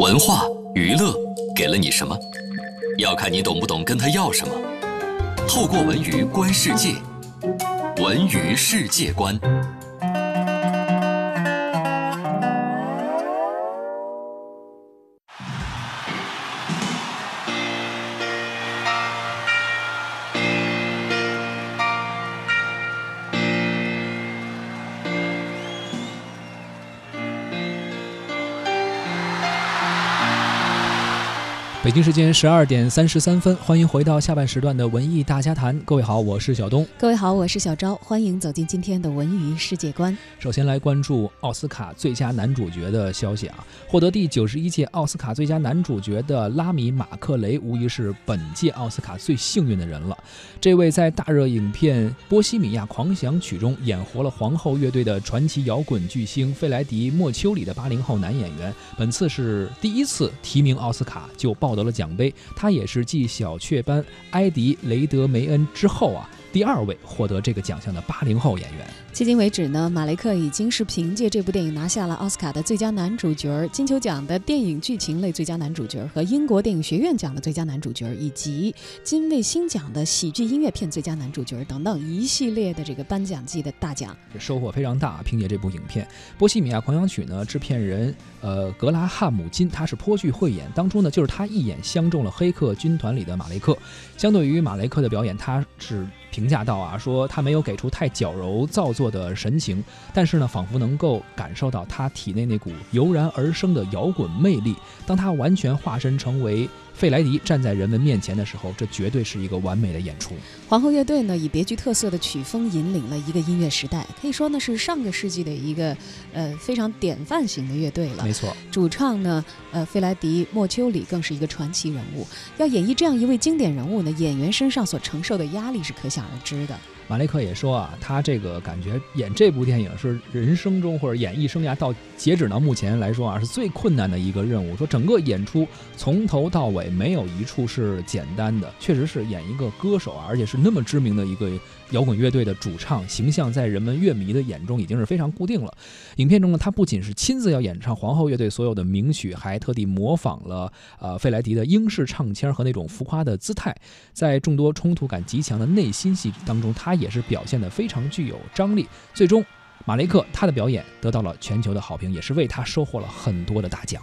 文化娱乐给了你什么？要看你懂不懂跟他要什么。透过文娱观世界，文娱世界观。北京时间十二点三十三分，欢迎回到下半时段的文艺大家谈。各位好，我是小东。各位好，我是小昭。欢迎走进今天的文娱世界观。首先来关注奥斯卡最佳男主角的消息啊，获得第九十一届奥斯卡最佳男主角的拉米·马克雷，无疑是本届奥斯卡最幸运的人了。这位在大热影片《波西米亚狂想曲》中演活了皇后乐队的传奇摇滚巨星费莱迪·莫丘里的八零后男演员，本次是第一次提名奥斯卡就报。得了奖杯，他也是继小雀斑埃迪雷德梅恩之后啊。第二位获得这个奖项的八零后演员，迄今为止呢，马雷克已经是凭借这部电影拿下了奥斯卡的最佳男主角、金球奖的电影剧情类最佳男主角和英国电影学院奖的最佳男主角，以及金卫星奖的喜剧音乐片最佳男主角等等一系列的这个颁奖季的大奖，收获非常大。凭借这部影片《波西米亚狂想曲》呢，制片人呃格拉汉姆金他是颇具慧眼，当初呢就是他一眼相中了黑客军团里的马雷克。相对于马雷克的表演，他是。评价到啊，说他没有给出太矫揉造作的神情，但是呢，仿佛能够感受到他体内那股油然而生的摇滚魅力。当他完全化身成为。费莱迪站在人们面前的时候，这绝对是一个完美的演出。皇后乐队呢，以别具特色的曲风引领了一个音乐时代，可以说呢是上个世纪的一个呃非常典范型的乐队了。没错，主唱呢，呃，费莱迪莫丘里更是一个传奇人物。要演绎这样一位经典人物呢，演员身上所承受的压力是可想而知的。马雷克也说啊，他这个感觉演这部电影是人生中或者演艺生涯到截止到目前来说啊，是最困难的一个任务。说整个演出从头到尾没有一处是简单的，确实是演一个歌手啊，而且是那么知名的一个摇滚乐队的主唱，形象在人们乐迷的眼中已经是非常固定了。影片中呢，他不仅是亲自要演唱皇后乐队所有的名曲，还特地模仿了呃费莱迪的英式唱腔和那种浮夸的姿态，在众多冲突感极强的内心戏当中，他。也是表现的非常具有张力，最终，马雷克他的表演得到了全球的好评，也是为他收获了很多的大奖。